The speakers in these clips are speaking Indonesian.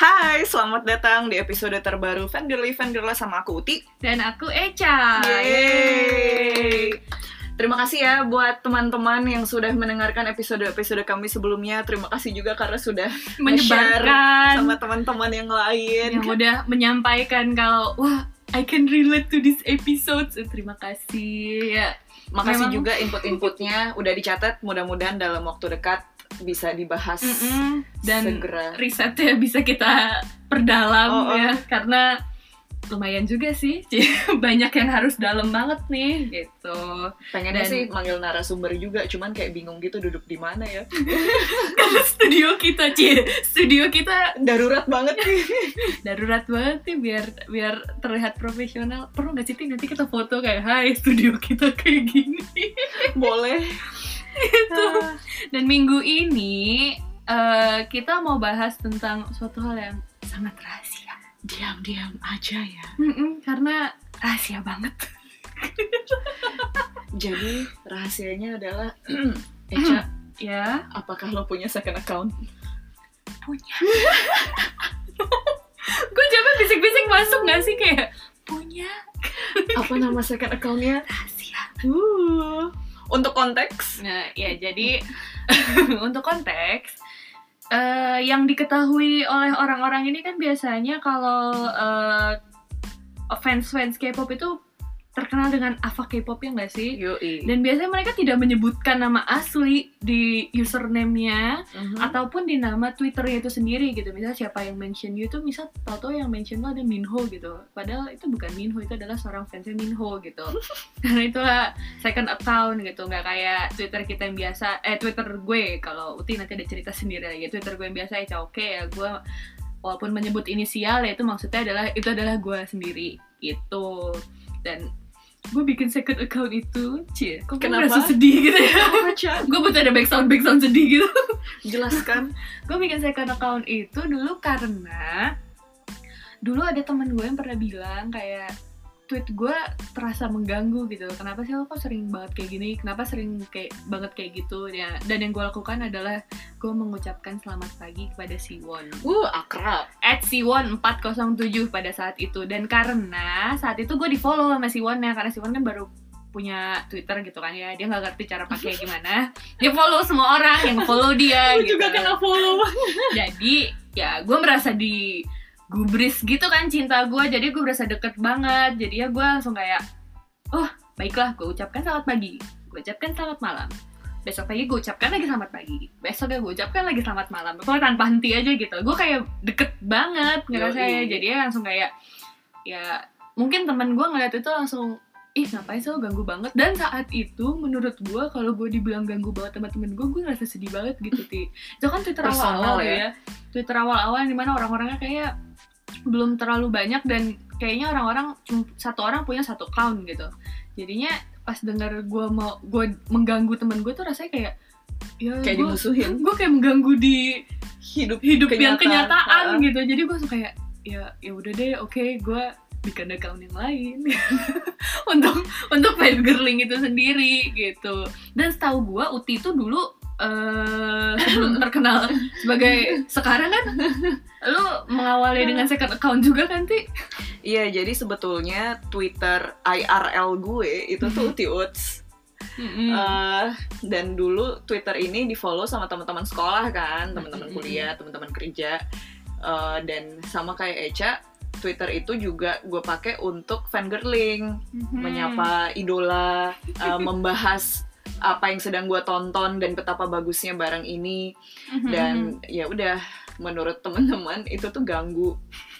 Hai, selamat datang di episode terbaru Fangirly Fangirla sama aku Uti. Dan aku Eca. Yeay. Terima kasih ya buat teman-teman yang sudah mendengarkan episode-episode kami sebelumnya. Terima kasih juga karena sudah Menyebarkan sama teman-teman yang lain. yang udah menyampaikan kalau wah I can relate to this episode. Eh, Terima kasih. Ya. Makasih Memang- juga input-inputnya udah dicatat. Mudah-mudahan dalam waktu dekat bisa dibahas Mm-mm. Dan segera. risetnya bisa kita perdalam Oh, oh. ya karena lumayan juga sih. Banyak yang harus dalam banget nih gitu. Pengennya Dan- sih manggil narasumber juga, cuman kayak bingung gitu duduk di mana ya. Karena studio kita, Cie. Studio kita Darurat banget nih. darurat banget nih biar biar terlihat profesional. Perlu nggak sih Ti, nanti kita foto kayak hai studio kita kayak gini. Boleh. Gitu. Dan minggu ini eh, kita mau bahas tentang suatu hal yang sangat rahasia. Diam-diam aja ya. Mm-mm, karena rahasia banget. Jadi rahasianya adalah Eca, Ya, apakah lo punya second account? punya. Gue coba bisik-bisik masuk nggak sih kayak punya Apa nama second accountnya? rahasia. Uh. Untuk konteks, Nah, ya jadi untuk konteks eh, yang diketahui oleh orang-orang ini kan biasanya kalau eh, fans-fans K-pop itu terkenal dengan Ava K-pop ya nggak sih? yoi. Dan biasanya mereka tidak menyebutkan nama asli di username-nya Mhm. ataupun di nama Twitter-nya itu sendiri gitu. Misal siapa yang mention you itu misal tau-tau yang mention lo ada Minho gitu. Padahal itu bukan Minho, itu adalah seorang fansnya Minho gitu. Karena itulah second account gitu, nggak kayak Twitter kita yang biasa. Eh Twitter gue kalau Uti nanti ada cerita sendiri lagi. Twitter gue yang biasa ya oke ya gue walaupun menyebut inisial ya itu maksudnya adalah itu adalah gue sendiri gitu. Dan gue bikin second account itu, cie, kok gue Kenapa? merasa sedih gitu ya? Gue butuh ada background background sedih gitu Jelaskan. gue bikin second account itu dulu karena dulu ada temen gue yang pernah bilang kayak tweet gue terasa mengganggu gitu. Kenapa sih lo kok sering banget kayak gini? Kenapa sering kayak banget kayak gitu? Ya dan yang gue lakukan adalah gue mengucapkan selamat pagi kepada Siwon. Uh, akrab. at Siwon 407 pada saat itu. Dan karena saat itu gue di follow sama Siwon ya karena Siwon kan baru punya Twitter gitu kan ya. Dia nggak ngerti cara pakai gimana. Dia follow semua orang yang follow dia Gue gitu. juga kena follow. jadi ya gue merasa di gubris gitu kan cinta gue jadi gue merasa deket banget. Jadi ya gue langsung kayak oh baiklah gue ucapkan selamat pagi. Gue ucapkan selamat malam. Besok pagi gue ucapkan lagi selamat pagi. Besoknya gue ucapkan lagi selamat malam. Pokoknya tanpa henti aja gitu. Gue kayak deket banget ngerasa ya jadi ya langsung kayak ya mungkin teman gue ngeliat itu langsung ih ngapain sih lo ganggu banget dan saat itu menurut gue kalau gue dibilang ganggu banget teman-teman gue gue ngerasa sedih banget gitu ti itu kan twitter awal-awal ya. ya. Twitter awal-awal di mana orang-orangnya kayak belum terlalu banyak dan kayaknya orang-orang satu orang punya satu account gitu jadinya pas denger gue mau gue mengganggu temen gue tuh rasanya kayak ya Kayak gue dimusuhin. gue kayak mengganggu di Hidup hidup yang Kenyataan. kenyataan gitu jadi gue suka kayak ya ya udah deh oke gue bikin account yang lain. Untuk untuk fan girling itu sendiri gitu. Dan setahu gue Uti itu dulu sebelum terkenal sebagai sekarang kan lu mengawali dengan second account juga kan ti? Iya, jadi sebetulnya Twitter IRL gue itu tuh Uti Uts. Eh, dan dulu Twitter ini di follow sama teman-teman sekolah kan, teman-teman kuliah, teman-teman kerja, Eh, dan sama kayak Eca, Twitter itu juga gue pakai untuk fangirling, Mhm. menyapa idola, eh, membahas apa yang sedang gue tonton dan betapa bagusnya barang ini. Mhm. dan ya udah menurut teman-teman itu tuh ganggu.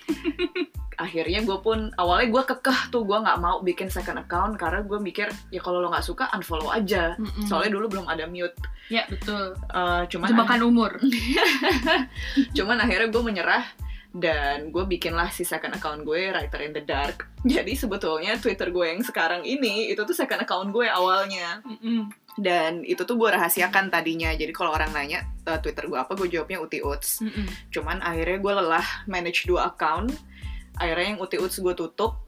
Akhirnya gue pun awalnya gue kekeh tuh gue nggak mau bikin second account karena gue mikir ya kalau lo nggak suka unfollow aja. Mhm. soalnya dulu belum ada mute. Ya betul. Eh, cuman jebakan umur. Cuman akhirnya gue menyerah dan gue bikinlah si second account gue writer in the dark. Jadi sebetulnya twitter gue yang sekarang ini itu tuh second account gue awalnya. Mhm. dan itu tuh gue rahasiakan tadinya. Jadi kalau orang nanya "Eh, twitter gue apa? Gue jawabnya uti uts. Mhm. cuman akhirnya gue lelah manage dua account. Akhirnya yang uti uts gue tutup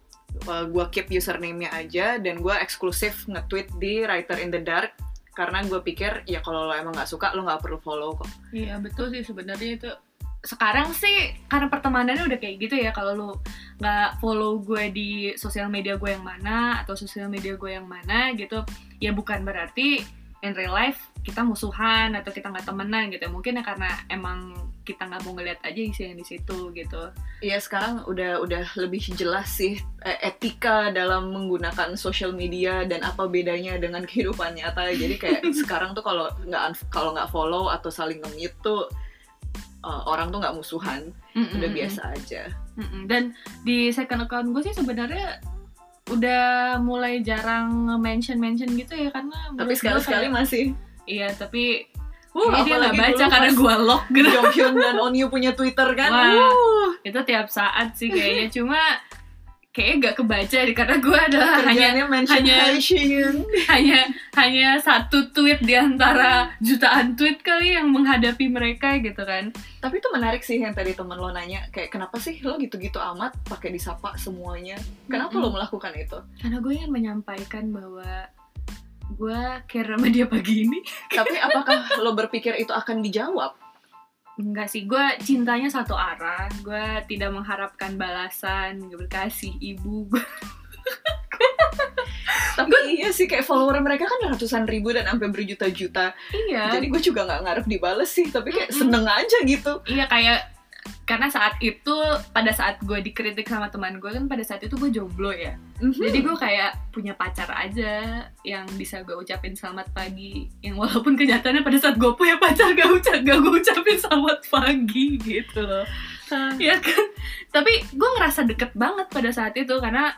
uh, gue keep username-nya aja dan gue eksklusif nge-tweet di writer in the dark. Karena gue pikir ya kalau lo emang nggak suka lo nggak perlu follow kok. Iya betul sih. Sebenarnya itu sekarang sih karena pertemanannya udah kayak gitu ya kalau lu nggak follow gue di sosial media gue yang mana atau sosial media gue yang mana gitu ya bukan berarti in real life kita musuhan atau kita nggak temenan gitu mungkin ya karena emang kita nggak mau ngeliat aja isi yang di situ gitu Iya sekarang udah udah lebih jelas sih eh, etika dalam menggunakan social media dan apa bedanya dengan kehidupan nyata. Jadi kayak sekarang tuh kalau nggak kalau nggak follow atau saling nge-mute tuh eh, orang tuh nggak musuhan, udah biasa aja. Mm-mm. Dan di second account gue sih sebenarnya udah mulai jarang mention mention gitu ya karena Tapi menurut gue sekali-sekali kayak- masih iya tapi Uh, dia nggak baca karena gue lock gitu Jonghyun dan Onyu punya Twitter kan. Wah. Uh, itu tiap saat sih kayaknya cuma kayaknya gak kebaca deh, karena gue adalah hanya kerjanya mention hanya- Shin. hanya hanya satu tweet di antara jutaan tweet kali yang menghadapi mereka gitu kan Tapi itu menarik sih yang tadi temen lo nanya kayak kenapa sih lo gitu-gitu amat pakai disapa semuanya? Kenapa Mm-mm. lo melakukan itu? karena gue ingin menyampaikan bahwa gue care sama dia pagi ini Tapi apakah lo berpikir itu akan dijawab? Enggak sih, gue cintanya satu arah Gue tidak mengharapkan balasan Berkasih ibu gue Tapi iya sih kayak follower mereka kan ratusan ribu dan sampai berjuta-juta. Iya, Jadi gue juga nggak ngarep dibales sih, tapi kayak Mm-mm. seneng aja gitu. iya kayak Karena saat itu, pada saat gue dikritik sama teman gue kan Pada saat itu gue jomblo ya. Jadi gue kayak punya pacar aja Yang bisa gue ucapin selamat pagi. Yang walaupun kenyataannya pada saat gue punya pacar Gak, ucap, gak gue ucapin selamat pagi gitu loh. Ya kan? Tapi gue ngerasa deket banget pada saat itu karena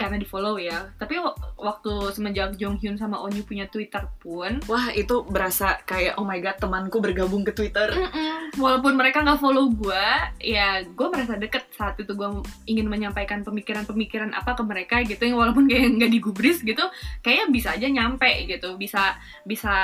karena di follow ya. Tapi wa- waktu semenjak Jonghyun sama Onyu punya Twitter pun Wah itu berasa kayak oh my god temanku bergabung ke Twitter. mm-mm, walaupun mereka nggak follow gue ya gue merasa deket saat itu gue ingin menyampaikan pemikiran-pemikiran apa ke mereka gitu. Yang walaupun kayak nggak digubris gitu kayaknya bisa aja nyampe gitu. Bisa bisa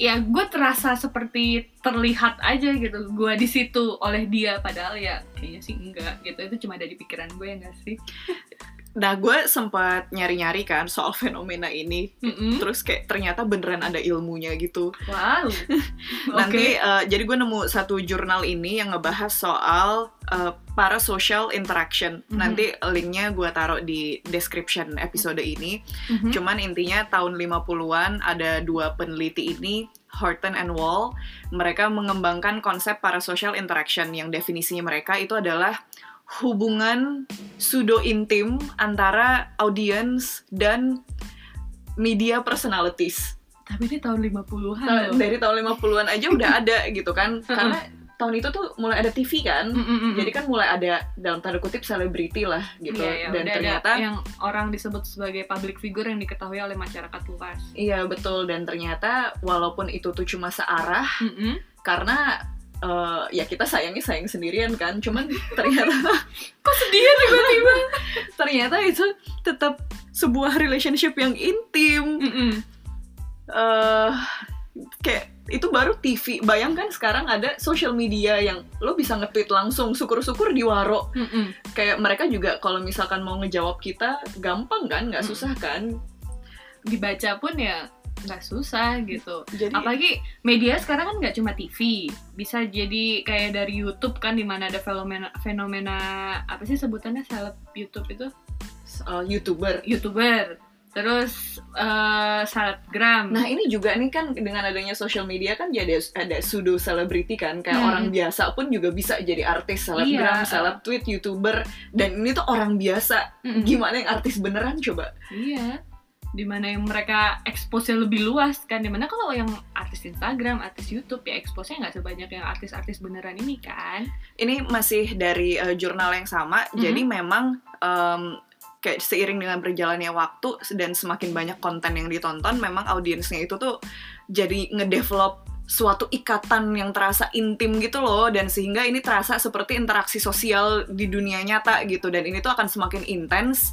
ya gue terasa seperti terlihat aja gitu gue di situ oleh dia. Padahal ya kayaknya sih enggak gitu. Itu cuma ada di pikiran gue ya enggak sih Nah gue sempat nyari-nyari kan soal fenomena ini. Mm-mm. Terus kayak ternyata beneran ada ilmunya gitu. wow Nanti Oke. eh, jadi gue nemu satu jurnal ini yang ngebahas soal eh, parasocial interaction. Mhm. Nanti linknya gue taruh di description episode ini. Mhm. Cuman intinya tahun 50-an ada dua peneliti ini Horton and Wall, mereka mengembangkan konsep parasocial interaction yang definisinya mereka itu adalah hubungan pseudo intim antara audience dan media personalities. tapi ini tahun 50-an Nah, loh. dari tahun 50-an aja udah ada gitu kan. Karena tahun itu tuh mulai ada TV kan. Mm-mm-mm. Jadi kan mulai ada dalam tanda kutip selebriti lah gitu. Iya, ya, dan udah ternyata ada yang orang disebut sebagai public figure yang diketahui oleh masyarakat luas. iya betul dan ternyata walaupun itu tuh cuma searah Mm-mm. karena eh, ya kita sayangnya sayang sendirian kan cuman ternyata Kok sedih tiba-tiba? ternyata itu tetap sebuah relationship yang intim Mm-mm. eh kayak itu baru TV bayangkan sekarang ada social media yang lo bisa nge-tweet langsung syukur-syukur di waro Mm-mm. kayak mereka juga kalau misalkan mau ngejawab kita gampang kan nggak Mm. susah kan Dibaca pun ya nggak susah gitu. jadi Apalagi media sekarang kan nggak cuma TV, bisa jadi kayak dari YouTube kan di mana ada fenomena fenomena apa sih sebutannya seleb YouTube itu eh, youtuber youtuber, terus eh, selebgram. Nah ini juga nih kan dengan adanya social media kan jadi ada pseudo selebriti kan kayak Hmm. orang biasa pun juga bisa jadi artis selebgram, Iya. seleb tweet, youtuber dan ini tuh orang biasa. Mm-mm. Gimana yang artis beneran coba? Iya. Di mana yang mereka expose lebih luas kan. Di mana kalau yang artis Instagram, artis YouTube ya expose-nya nggak sebanyak yang artis-artis beneran ini kan. Ini masih dari eh, jurnal yang sama, Mhm. jadi memang em, kayak seiring dengan berjalannya waktu dan semakin banyak konten yang ditonton, memang audiensnya itu tuh jadi ngedevelop suatu ikatan yang terasa intim gitu loh dan sehingga ini terasa seperti interaksi sosial di dunia nyata gitu dan ini tuh akan semakin intens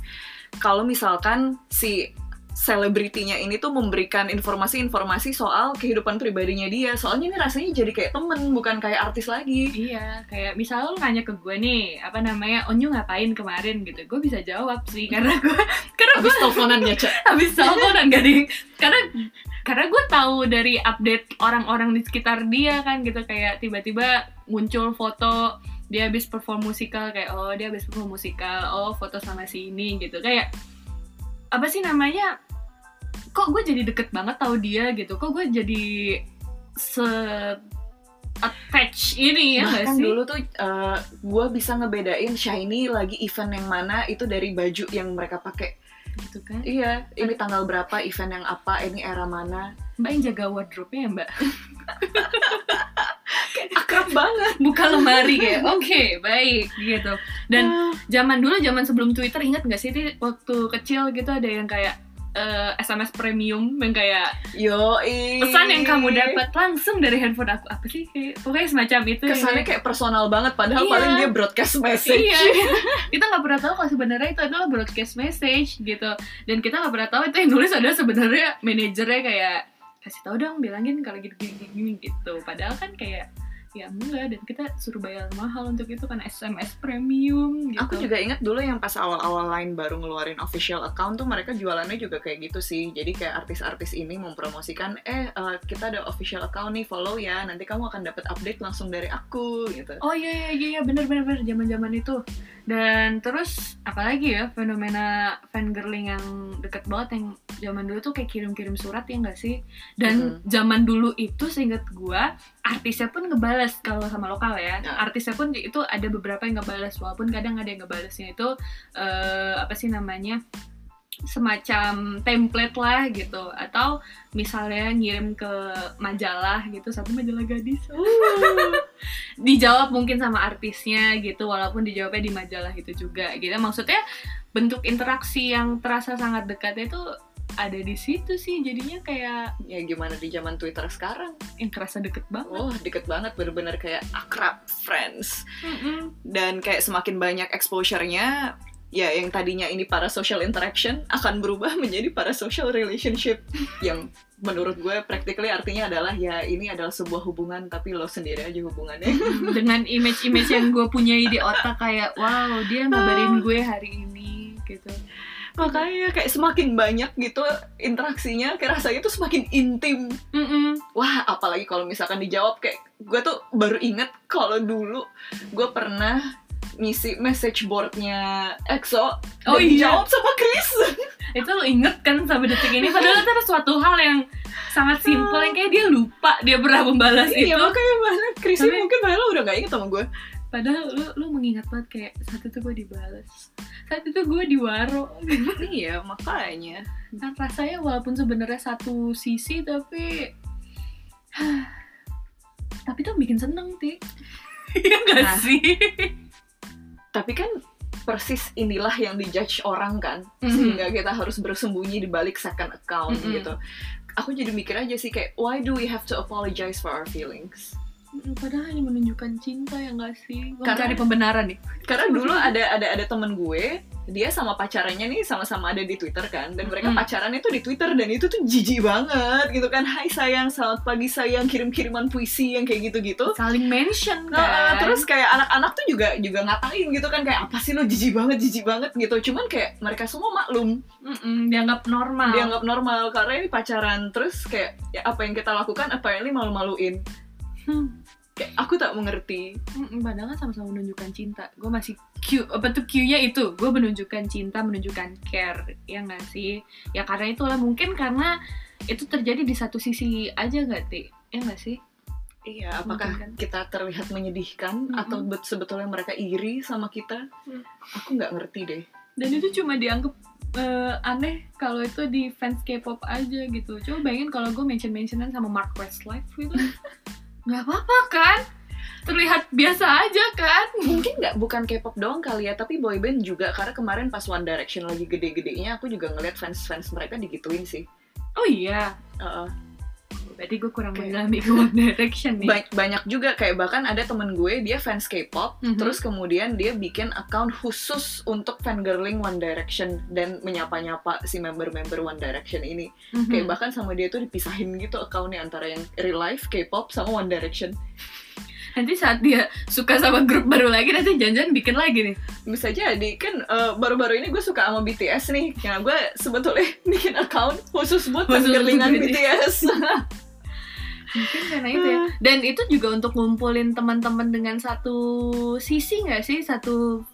kalau misalkan si selebritinya ini tuh memberikan informasi-informasi soal kehidupan pribadinya dia. Soalnya ini rasanya jadi kayak temen bukan kayak artis lagi. Iya, kayak misalnya lu nanya ke gue nih, apa namanya, Onyu ngapain kemarin? gitu. Gue bisa jawab sih, karena gue karena gue abis teleponan ya cek habis telepon dan gak di karena karena gue tahu dari update orang-orang di sekitar dia kan gitu. Kayak tiba-tiba muncul foto dia habis perform musikal kayak oh dia habis perform musikal. Oh foto sama si ini gitu. Kayak apa sih namanya kok gue jadi deket banget tahu dia gitu? Kok gue jadi se attach ini ya Bahkan sih? dulu tuh gue bisa ngebedain Shiny lagi event yang mana itu dari baju yang mereka pakai. gitu kan? Iya, ini tanggal berapa, event yang apa, ini era mana. mbak yang jaga wardrobe-nya ya mbak? Akrab banget. buka lemari kayak oke baik gitu. Dan zaman dulu zaman sebelum Twitter ingat nggak sih waktu kecil gitu ada yang kayak eh, SMS premium yang kayak yo pesan yang kamu dapat langsung dari handphone aku apa sih kayak, pokoknya semacam itu kesannya kayak personal banget padahal Iya. paling dia broadcast message. Iya, kita nggak pernah tahu kalau sebenarnya itu adalah broadcast message gitu, dan kita nggak pernah tahu itu yang nulis adalah sebenarnya manajernya kayak kasih tahu dong, bilangin kalau gini, gini gitu. Padahal kan kayak ya enggak, dan kita suruh bayar mahal untuk itu kan SMS premium gitu. Aku juga ingat dulu yang pas awal-awal lain baru ngeluarin official account tuh mereka jualannya juga kayak gitu sih. Jadi kayak artis-artis ini mempromosikan, eh eh, kita ada official account nih, follow ya. Nanti kamu akan dapat update langsung dari aku gitu. Oh iya iya iya iya, bener bener bener zaman zaman itu dan terus apalagi ya fenomena fangirling yang deket banget yang zaman dulu tuh kayak kirim-kirim surat ya nggak sih? Dan zaman dulu itu seingat gua artisnya pun ngebales kalau sama lokal ya. Ya. artisnya pun itu ada beberapa yang ngebales walaupun kadang ada yang ngebalesnya itu eh, apa sih namanya semacam template lah gitu. Atau misalnya ngirim ke majalah gitu satu majalah gadis. Dijawab mungkin sama artisnya gitu walaupun dijawabnya di majalah itu juga gitu. Maksudnya bentuk interaksi yang terasa sangat dekat itu ada di situ sih jadinya kayak Ya gimana di zaman Twitter sekarang? yang kerasa deket banget Oh, deket banget bener-bener kayak akrab friends. Mm-mm. Dan kayak semakin banyak exposure-nya, ya yang tadinya ini para social interaction akan berubah menjadi para social relationship yang menurut gue practically artinya adalah ya ini adalah sebuah hubungan tapi lo sendiri aja hubungannya. dengan image-image yang gue punyai di otak kayak wow dia ngabarin gue hari ini gitu Makanya kayak semakin banyak gitu interaksinya, kayak rasanya tuh semakin intim. Mm-mm. Wah, apalagi kalau misalkan dijawab kayak gue tuh baru inget kalau dulu gue pernah ngisi message boardnya EXO Oh dan iya. dijawab sama Chris. itu lo inget kan sampai detik ini padahal itu ada suatu hal yang sangat simple yang kayak dia lupa dia pernah membalas Iya itu makanya mana Chris Tapi- mungkin padahal udah gak inget sama gue. Padahal lu lu mengingat banget kayak saat itu gue dibalas saat itu gue diwaro iya makanya. kan rasanya walaupun sebenarnya satu sisi tapi tapi tuh bikin seneng ti iya gak Nah. sih Tapi kan persis inilah yang dijudge orang kan, Mhm. sehingga kita harus bersembunyi di balik second account Mhm. gitu. Aku jadi mikir aja sih kayak why do we have to apologize for our feelings? Padahal hanya menunjukkan cinta ya gak sih? Karena- cari pembenaran nih. Karena dulu ada ada ada temen gue, dia sama pacarannya nih sama-sama ada di Twitter kan, dan mereka Mm. pacaran itu di Twitter dan itu tuh jijik banget gitu kan. Hai sayang, selamat pagi sayang, kirim-kiriman puisi yang kayak gitu-gitu. saling mention Nah, kan. terus kayak anak-anak tuh juga juga ngatain gitu kan. Kayak apa sih lo jijik banget jijik banget? gitu. Cuman kayak mereka semua maklum. Mm-mm, dianggap normal. Dianggap normal karena ini pacaran. Terus kayak ya apa yang kita lakukan apparently malu-maluin Hmm. kayak aku tak mengerti. Mm-mm, padahal kan sama-sama menunjukkan cinta. Gue masih Q apa tuh Q-nya itu. Gue menunjukkan cinta menunjukkan care ya nggak sih? Ya karena itulah mungkin karena itu terjadi di satu sisi aja nggak ti? Ya nggak sih? Iya apakah Mungkin kita terlihat menyedihkan Mm-mm. atau bet- sebetulnya mereka iri sama kita? Mm. aku nggak ngerti deh. Dan itu cuma dianggap eh, aneh kalau itu di fans K-pop aja gitu. Coba bayangin kalau gue mention mentionan sama Mark Westlife gitu nggak apa-apa kan? Terlihat biasa aja kan? Mungkin nggak bukan K-pop doang kali ya tapi boyband juga. Karena kemarin pas One Direction lagi gede-gedenya aku juga ngeliat fans-fans mereka digituin sih. Oh iya? Uh-uh. Berarti gue kurang Kayak- mendalami ke One Direction nih. Ba- banyak juga. Kayak bahkan ada temen gue dia fans K-pop. Mhm. terus kemudian dia bikin account khusus untuk fangirling One Direction dan menyapa-nyapa si member-member One Direction ini. Mhm. kayak bahkan sama dia tuh dipisahin gitu accountnya antara yang real life K-pop sama One Direction. Nanti saat dia suka sama grup baru lagi nanti jangan-jangan bikin lagi nih. Bisa jadi. Kan eh, baru-baru ini gue suka sama BTS nih. Karena gue sebetulnya bikin account khusus buat untuk BTS mungkin karena itu ya. Dan itu juga untuk ngumpulin teman-teman dengan satu sisi nggak sih? Satu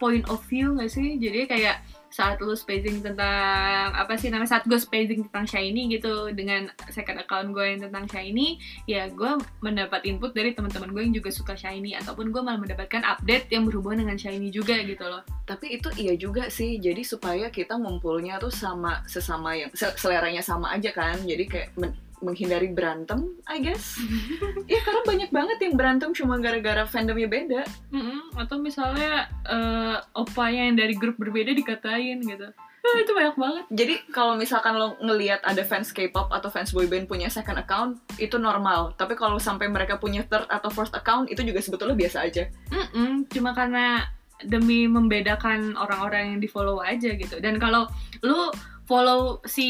point of view nggak sih? Jadi kayak saat lu spacing tentang apa sih namanya saat gue spacing tentang shiny gitu dengan second account gue yang tentang shiny ya gue mendapat input dari teman-teman gue yang juga suka shiny ataupun gue malah mendapatkan update yang berhubungan dengan shiny juga gitu loh. Tapi itu iya juga sih. Jadi supaya kita ngumpulnya tuh sama sesama yang se- seleranya sama aja kan. Jadi kayak men- menghindari berantem I guess. Ya karena banyak banget yang berantem cuma gara-gara fandomnya beda. Mm-mm, atau misalnya eh opanya yang dari grup berbeda dikatain gitu. Ah, itu banyak banget. Jadi kalau misalkan lo ngelihat ada fans K-pop atau fans boyband punya second account itu normal. Tapi kalau sampai mereka punya third atau first account itu juga sebetulnya biasa aja. Mm-mm, cuma karena demi membedakan orang-orang yang di follow aja gitu. Dan kalau lu follow si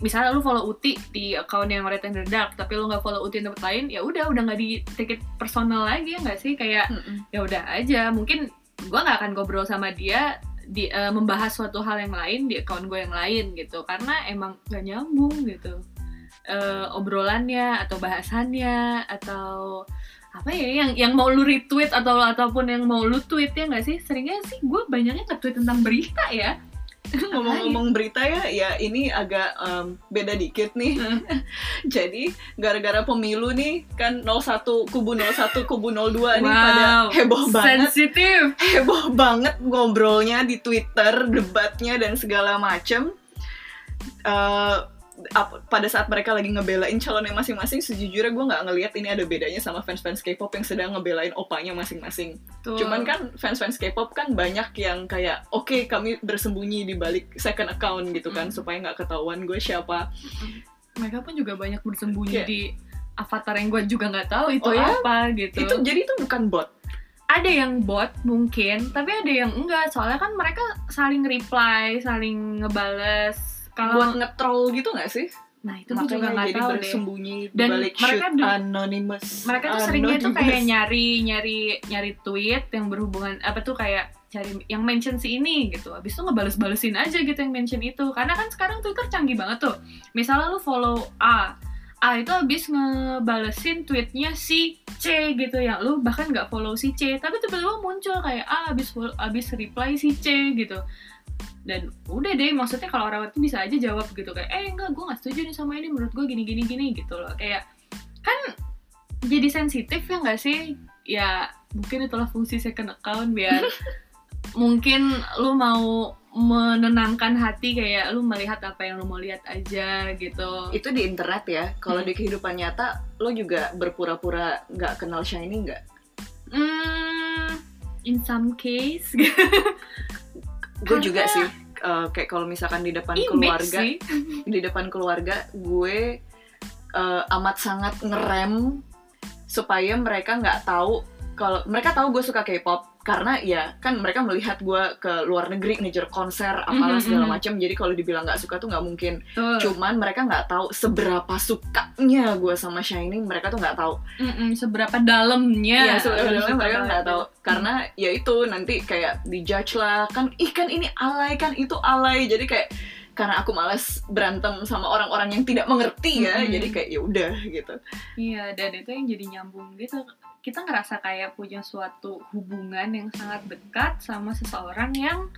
misalnya lu follow Uti di account yang Red and the Dark tapi lu nggak follow Uti di tempat lain ya udah udah nggak di take it personal lagi ya nggak sih? Kayak ya udah aja. Mungkin gua nggak akan ngobrol sama dia di eh, membahas suatu hal yang lain di account gue yang lain gitu. Karena emang gak nyambung gitu. Eh, obrolannya atau bahasannya atau apa ya yang yang mau lu retweet atau ataupun yang mau lu tweet ya nggak sih? Seringnya sih gue banyaknya nge-tweet tentang berita ya ngomong-ngomong berita ya ya ini agak em, beda dikit nih. Jadi gara-gara pemilu nih kan 01 kubu 01 kubu 02 nih pada heboh banget. sensitif. Heboh banget ngobrolnya di Twitter, debatnya dan segala macem. Eh, ap- pada saat mereka lagi ngebelain calonnya masing-masing, sejujurnya gue nggak ngelihat ini ada bedanya sama fans-fans K-pop yang sedang ngebelain opanya masing-masing. Cuman kan fans-fans K-pop kan banyak yang kayak, oke kami bersembunyi di balik second account gitu kan, Mm. supaya nggak ketahuan gue siapa. mereka pun juga banyak bersembunyi Iya. di avatar yang gue juga nggak tahu itu Oh ya? apa gitu Itu jadi itu bukan bot. ada yang bot mungkin tapi ada yang enggak soalnya kan mereka saling reply saling ngebales kalau Buat nge-troll gitu nggak sih? nah itu gue juga Makanya nggak tahu bersembunyi di Dan balik mereka shoot anonymous. mereka tuh seringnya tuh kayak nyari nyari nyari tweet yang berhubungan apa tuh kayak cari yang mention si ini gitu. Habis itu ngebales-balesin aja gitu yang mention itu. Karena kan sekarang Twitter canggih banget tuh. Misalnya lu follow A. A itu habis ngebalesin tweetnya si C gitu yang lu bahkan nggak follow si C. Tapi tiba-tiba muncul kayak A habis habis reply si C gitu dan udah deh maksudnya kalau orang itu bisa aja jawab gitu kayak eh enggak gue nggak setuju nih sama ini menurut gue gini gini gini gitu loh. Kayak kan jadi sensitif ya nggak sih? Ya mungkin itulah fungsi second account biar mungkin lu mau menenangkan hati kayak lu melihat apa yang lu mau lihat aja gitu. Itu di internet ya. Kalau Hmm. di kehidupan nyata lo juga berpura-pura nggak kenal shiny nggak? Hmm, in some case gue juga sih eh, kayak kalau misalkan di depan image keluarga sih. di depan keluarga gue eh, amat sangat ngerem supaya mereka nggak tahu kalau mereka tahu gue suka K-pop karena ya kan mereka melihat gue ke luar negeri ngejar konser apalah segala macam jadi kalau dibilang nggak suka tuh nggak mungkin. Tuh. cuman mereka nggak tahu seberapa sukanya gue sama Shining mereka tuh nggak tahu. Mm-mm, seberapa dalamnya. Sebenarnya lu suka mereka nggak tahu. karena ya itu nanti kayak dijudge lah kan ih kan ini alay kan itu alay. Jadi kayak karena aku malas berantem sama orang-orang yang tidak mengerti ya Mm-mm. jadi kayak ya udah gitu. Iya, dan itu yang jadi nyambung gitu. Kita ngerasa kayak punya suatu hubungan yang sangat dekat sama seseorang yang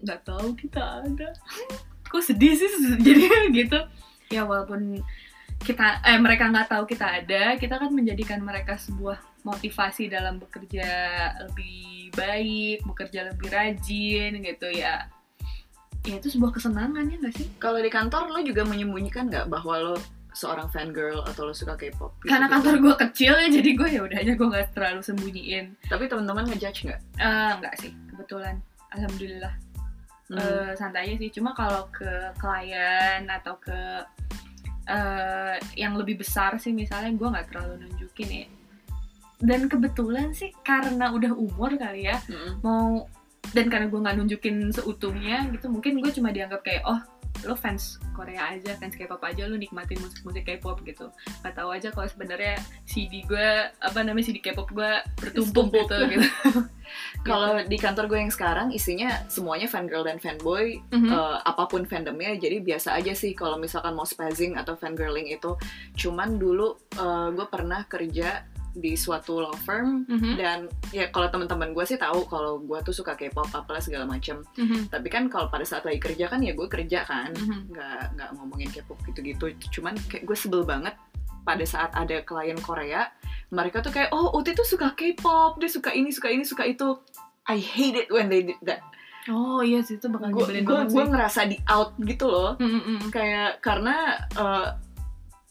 nggak tahu kita ada. Kok sedih sih jadi gitu. Ya walaupun kita eh mereka nggak tahu kita ada, kita kan menjadikan mereka sebuah motivasi dalam bekerja lebih baik, bekerja lebih rajin gitu ya. Ya itu sebuah kesenangan ya nggak sih? kalau di kantor lo juga menyembunyikan nggak bahwa lo seorang fan girl atau lo suka K-pop gitu, Karena kantor gue kecil ya, jadi gue ya udah aja gue nggak terlalu sembunyiin. tapi teman-teman ngejudge nggak Eh, enggak sih, kebetulan. Alhamdulillah. Hmm. Eh, santai aja sih. Cuma kalau ke klien atau ke eh, yang lebih besar sih misalnya gue nggak terlalu nunjukin ya. Dan kebetulan sih karena udah umur kali ya, Mm-mm. mau dan karena gue nggak nunjukin seutuhnya gitu, mungkin gue cuma dianggap kayak oh lo fans Korea aja fans K-pop aja lo nikmatin musik-musik K-pop gitu nggak tahu aja kalau sebenarnya CD gue apa namanya CD K-pop gue bertumpuk Bertumpuk. gitu gitu Kalau di kantor gue yang sekarang isinya semuanya fangirl dan fanboy, Mhm. eh, apa pun fandomnya, jadi biasa aja sih kalau misalkan mau spazzing atau fangirling itu. Cuman dulu eh, gue pernah kerja di suatu law firm Mhm, dan ya kalau teman-teman gue sih tahu kalau gue tuh suka K-pop apalah segala macam. mhm, Tapi kan kalau pada saat lagi kerja kan ya gue kerja kan, mhm. nggak nggak ngomongin K-pop gitu-gitu. Cuman kayak gue sebel banget pada saat ada klien Korea, mereka tuh kayak oh Uti tuh suka K-pop, dia suka ini, suka ini, suka itu. I hate it when they did that. oh iya sih itu bakal Gue gue ngerasa di out gitu loh. Mhm, mhm. Kayak karena uh,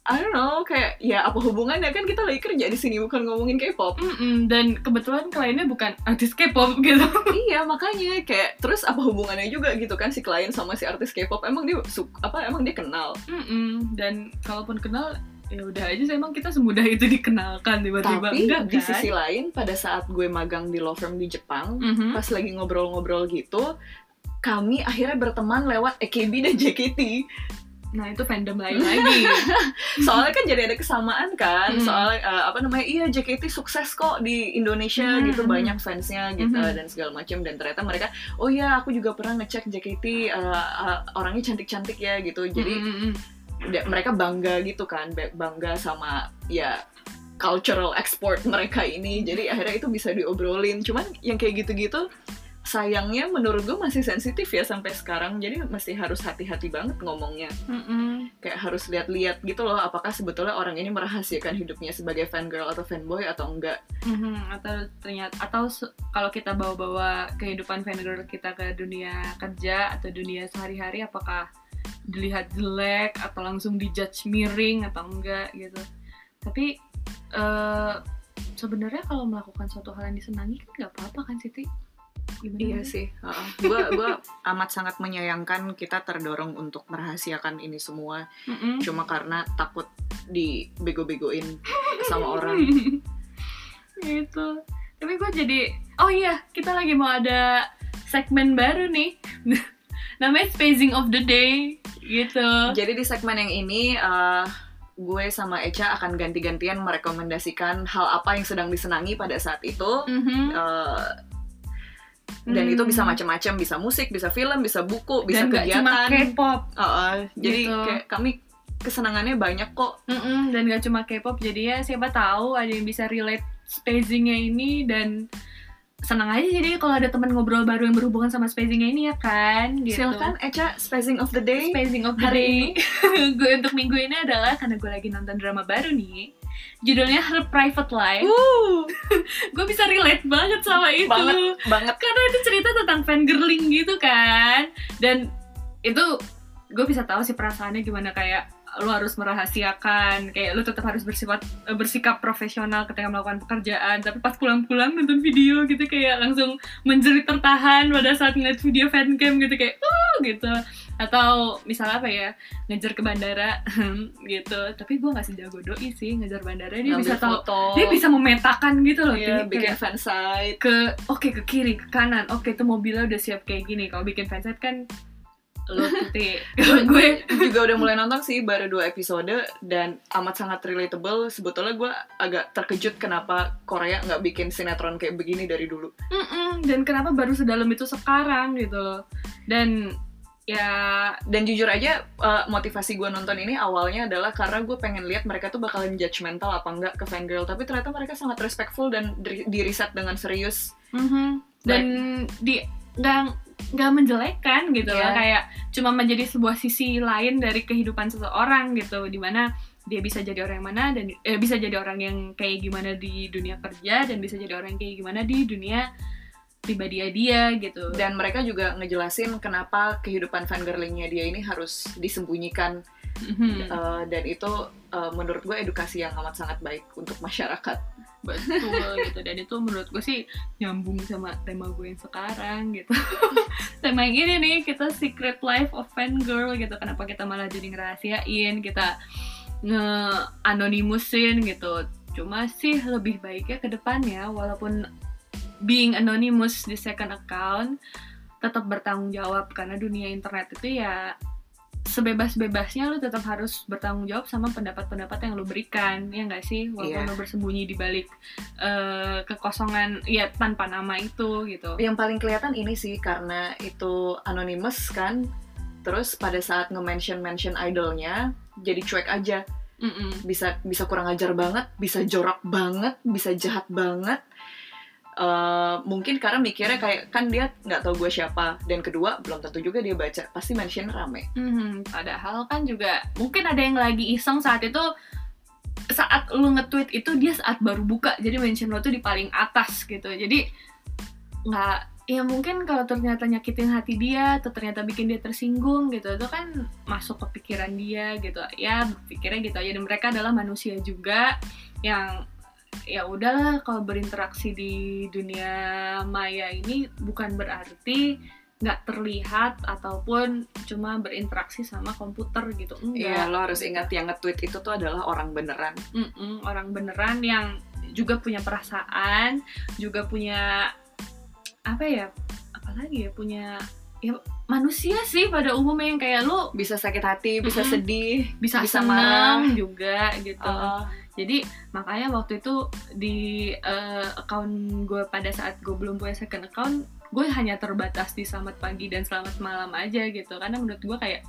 I don't know, kayak ya apa hubungannya kan kita lagi kerja di sini bukan ngomongin K-pop. Mm-mm, dan kebetulan kliennya bukan artis K-pop gitu iya makanya kayak terus apa hubungannya juga gitu kan si klien sama si artis K-pop emang dia su- apa emang dia kenal. Mm-mm, dan kalaupun kenal ya udah aja sih emang kita semudah itu dikenalkan tiba-tiba Tapi enggak di kan? sisi lain pada saat gue magang di law firm di Jepang, Mhm. pas lagi ngobrol-ngobrol gitu, kami akhirnya berteman lewat AKB dan JKT. Nah itu fandom lain lagi Soalnya kan jadi ada kesamaan kan. Mhm. Soalnya eh, apa namanya? Iya JKT sukses kok di Indonesia Mhm, gitu banyak fansnya gitu Mhm. dan segala macam dan ternyata mereka oh ya aku juga pernah ngecek JKT eh, eh, orangnya cantik-cantik ya gitu. Jadi Mm-mm. da- mereka bangga gitu kan ba- bangga sama ya cultural export mereka ini jadi akhirnya itu bisa diobrolin cuman yang kayak gitu-gitu sayangnya menurut gue masih sensitif ya sampai sekarang. Jadi masih harus hati-hati banget ngomongnya. Mm-mm. kayak harus lihat-lihat gitu loh apakah sebetulnya orang ini merahasiakan hidupnya sebagai fangirl atau fanboy atau enggak. Mhm, atau ternyata atau kalau kita bawa-bawa kehidupan fangirl kita ke dunia kerja atau dunia sehari-hari apakah dilihat jelek atau langsung dijudge miring atau enggak gitu. Tapi eh sebenarnya kalau melakukan suatu hal yang disenangi kan nggak apa-apa kan Siti gimana Iya sih, gue gua amat sangat menyayangkan kita terdorong untuk merahasiakan ini semua Mm-mm. cuma karena takut dibego-begoin sama orang. gitu tapi gue jadi oh iya kita lagi mau ada segmen baru nih namanya spacing of the day gitu Jadi di segmen yang ini eh, gue sama Echa akan ganti-gantian merekomendasikan hal apa yang sedang disenangi pada saat itu. Mhm. Eh, dan Hmm. itu bisa macam-macam, bisa musik, bisa film, bisa buku, bisa dan gak cuma kegiatan. K-pop Uh, uh, jadi Gitu. kayak kami kesenangannya banyak kok. Mm-mm, dan gak cuma K-pop jadi ya siapa tahu ada yang bisa relate spacingnya ini dan senang aja jadi kalau ada teman ngobrol baru yang berhubungan sama spacingnya ini ya kan gitu. Silakan Echa, spacing of the day. spacing of the hari day gue untuk minggu ini adalah karena gue lagi nonton drama baru nih judulnya Her Private Life. Uh, gue bisa relate banget sama itu. Banget, banget. karena itu cerita tentang fangirling gitu kan. Dan itu gue bisa tahu sih perasaannya gimana kayak lu harus merahasiakan kayak lu tetap harus bersifat eh, bersikap profesional ketika melakukan pekerjaan tapi pas pulang-pulang nonton video gitu kayak langsung menjerit tertahan pada saat ngeliat video fancam gitu kayak uh gitu atau misalnya apa ya ngejar ke bandara gitu tapi gue nggak sejago doi sih ngejar bandara dia Ngambil bisa tahu dia bisa memetakan gitu loh Iya, Ti. bikin fansite. ke oke ke kiri ke kanan oke itu mobilnya udah siap kayak gini kalau bikin fansite kan lo gue juga udah mulai nonton sih baru dua episode dan amat sangat relatable. Sebetulnya gue agak terkejut kenapa Korea nggak bikin sinetron kayak begini dari dulu. Mm-mm, dan kenapa baru sedalam itu sekarang gitu loh. Dan ya dan jujur aja eh, motivasi gue nonton ini awalnya adalah karena gue pengen lihat mereka tuh bakalan judgmental apa enggak ke fangirl. Tapi ternyata mereka sangat respectful dan di, di riset dengan serius. Mhm, dan di nggak nggak menjelekkan gitu loh Iya. kayak cuma menjadi sebuah sisi lain dari kehidupan seseorang gitu di mana dia bisa jadi orang yang mana dan eh, bisa jadi orang yang kayak gimana di dunia kerja dan bisa jadi orang yang kayak gimana di dunia pribadi dia gitu dan mereka juga ngejelasin kenapa kehidupan fangirlingnya dia ini harus disembunyikan Mhm. Eh, dan itu eh, menurut gue edukasi yang amat sangat baik untuk masyarakat betul gitu. Dan itu menurut gue sih nyambung sama tema gue yang sekarang gitu. Tema yang ini nih kita secret life of fangirl gitu. Kenapa kita malah jadi ngerahasiain kita nge anonimusin gitu. Cuma sih lebih baiknya ke depannya walaupun being anonymous di second account tetap bertanggung jawab karena dunia internet itu ya sebebas-bebasnya lu tetap harus bertanggung jawab sama pendapat-pendapat yang lu berikan ya nggak sih walaupun Iya. lu bersembunyi di balik eh, kekosongan ya tanpa nama itu gitu Yang paling kelihatan ini sih karena itu anonymous kan. Terus pada saat nge-mention mention idolnya jadi cuek aja. Mm-mm. Bisa bisa kurang ajar banget, bisa jorok banget, bisa jahat banget. Eh, mungkin karena mikirnya kayak kan dia nggak tahu gue siapa. Dan kedua belum tentu juga dia baca. Pasti mention rame. Mhm, padahal kan juga mungkin ada yang lagi iseng saat itu saat lu nge-tweet itu dia saat baru buka. Jadi mention lo tuh di paling atas gitu. Jadi nggak ya mungkin kalau ternyata nyakitin hati dia atau ternyata bikin dia tersinggung gitu itu kan masuk ke pikiran dia gitu. Ya berpikirnya gitu aja. Dan mereka adalah manusia juga yang ya udahlah kalau berinteraksi di dunia maya ini bukan berarti nggak terlihat ataupun cuma berinteraksi sama komputer gitu Iya enggak lo harus ingat yang nge-tweet itu tuh adalah orang beneran Mm-mm, orang beneran yang juga punya perasaan juga punya apa ya apalagi ya punya ya manusia sih pada umumnya yang kayak lu bisa sakit hati bisa Mm-mm. sedih bisa, Bisa senang marah. juga gitu Uh, jadi makanya waktu itu di eh, account gue pada saat gue belum punya second account gue hanya terbatas di selamat pagi dan selamat malam aja gitu. Karena menurut gue kayak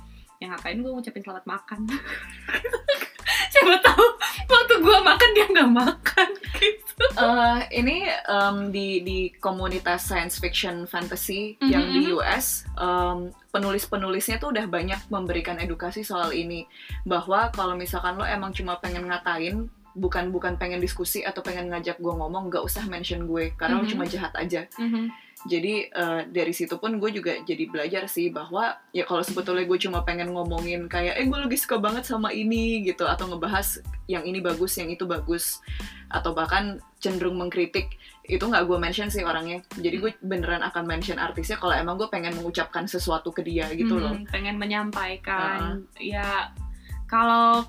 yang ngapain gue ngucapin selamat makan? Siapa tahu waktu gue makan dia nggak makan gitu. Eh, ini em, di di komunitas science fiction fantasy Mhm, yang di mhm. US em, penulis-penulisnya tuh udah banyak memberikan edukasi soal ini. Bahwa kalau misalkan lo emang cuma pengen ngatain bukan bukan pengen diskusi atau pengen ngajak gue ngomong nggak usah mention gue karena lo Mhm. cuma jahat aja. Jadi eh, dari situ pun gue juga jadi belajar sih bahwa ya kalau sebetulnya gue cuma pengen ngomongin kayak eh gue lagi suka banget sama ini gitu atau ngebahas yang ini bagus yang itu bagus atau bahkan cenderung mengkritik itu nggak gue mention sih orangnya. Jadi gue beneran akan mention artisnya kalau emang gue pengen mengucapkan sesuatu ke dia gitu loh. Mhm, pengen menyampaikan. Ya kalau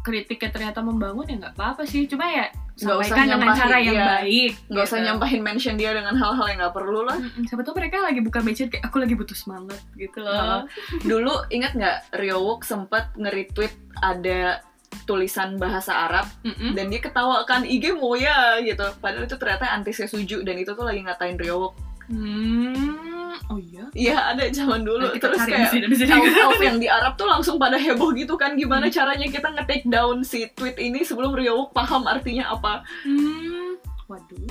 kritiknya ternyata membangun ya nggak apa-apa sih cuma ya Nggak usah dengan nyampahin cara yang dia. baik nggak usah gitu. nyampahin mention dia dengan hal-hal yang nggak perlu lah siapa tahu mereka lagi buka mention kayak aku lagi butuh semangat gitu loh. dulu ingat nggak Rio Wook sempet nge-retweet ada tulisan bahasa Arab Mm-mm. dan dia ketawa kan IG Moya gitu padahal itu ternyata anti sesuju dan itu tuh lagi ngatain Rio Wook Hmm, oh iya. iya ada zaman dulu kita terus kayak elf-elf yang di Arab tuh langsung pada heboh gitu kan gimana caranya kita nge-take down si tweet ini sebelum Rio paham artinya apa Hmm, waduh,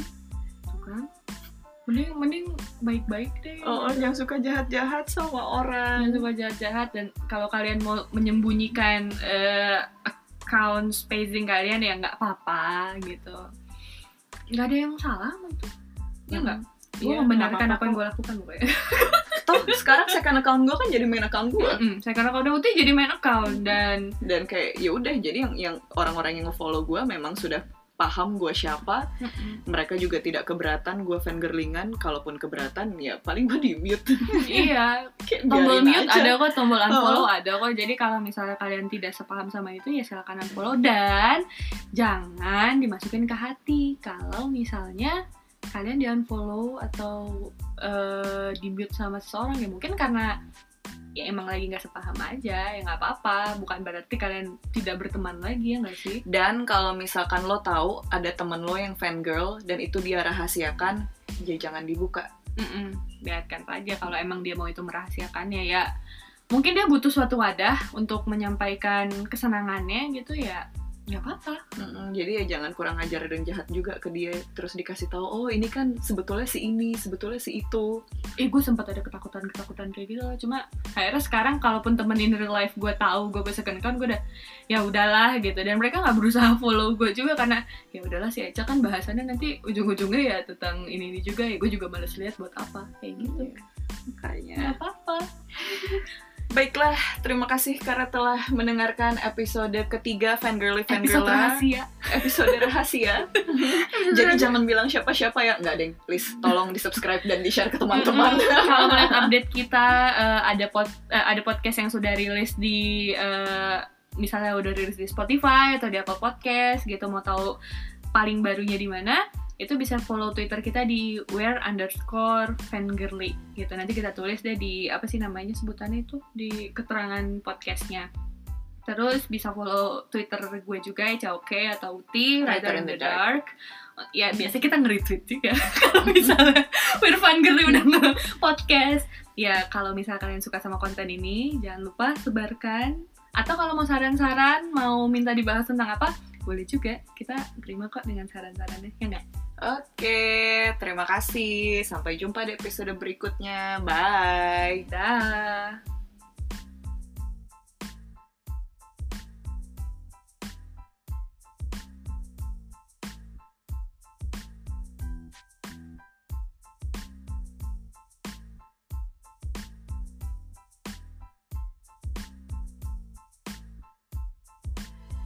tuh kan. Mending, mending baik-baik deh. oh yang suka jahat-jahat sama orang Jangan suka jahat-jahat dan kalau kalian mau menyembunyikan eh, account spacing kalian ya nggak apa-apa gitu. Nggak ada yang salah sama itu. Ya nggak? Gue Iya, membenarkan apa yang gue lakukan pokoknya. toh sekarang second account gue kan jadi main account gue Mm, saya karena kalau udah putih jadi main account dan dan kayak ya udah jadi yang yang orang-orang yang nge-follow gue memang sudah paham gue siapa. Mereka juga tidak keberatan gue fangirlingan kalaupun keberatan ya paling gue di mute. Iya. Tombol mute aja. ada kok tombol unfollow ada kok. Jadi kalau misalnya kalian tidak sepaham sama itu ya silakan unfollow. Dan jangan dimasukin ke hati. Kalau misalnya kalian di unfollow atau eh, di mute sama seseorang ya mungkin karena ya emang lagi nggak sepaham aja ya nggak apa-apa. Bukan berarti kalian tidak berteman lagi ya nggak sih? Dan kalau misalkan lo tahu ada temen lo yang fangirl dan itu dia rahasiakan ya jangan dibuka. Mm-mm, biarkan aja kalau emang dia mau itu merahasiakannya ya. Mungkin dia butuh suatu wadah untuk menyampaikan kesenangannya gitu ya nggak apa-apa Mm-mm, jadi ya jangan kurang ajar dan jahat juga ke dia terus dikasih tahu oh ini kan sebetulnya si ini sebetulnya si itu. Eh gue sempat ada ketakutan ketakutan kayak gitu. Cuma akhirnya sekarang kalaupun temen in real life gue tahu gue bisa account gue udah ya udahlah gitu. Dan mereka nggak berusaha follow gue juga karena ya udahlah si Eca kan bahasannya nanti ujung-ujungnya ya tentang ini ini juga ya gue juga males lihat buat apa kayak gitu. Makanya. Nggak apa-apa baiklah terima kasih karena telah mendengarkan episode ketiga fangirly episode fangirl rahasia. Episode rahasia. Jadi jangan bilang siapa-siapa ya. Nggak deng. Please tolong di subscribe dan di share ke teman-teman. Kalau melihat update kita eh, ada pod eh, ada podcast yang sudah rilis di eh, misalnya udah rilis di Spotify atau di Apple Podcast gitu mau tahu paling barunya di mana itu bisa follow Twitter kita di where underscore fangirly gitu. Nanti kita tulis deh di apa sih namanya sebutannya itu di keterangan podcastnya. Terus bisa follow Twitter gue juga ya Oke atau Uti Writer in the Dark. Ya biasa kita nge-retweet juga kalau misalnya We're Fangirly udah nge-podcast. Ya kalau misalnya kalian suka sama konten ini jangan lupa sebarkan. Atau kalau mau saran-saran, mau minta dibahas tentang apa, boleh juga. Kita terima kok dengan saran-sarannya, ya nggak? Oke, terima kasih. Sampai jumpa di episode berikutnya. Bye. Dah.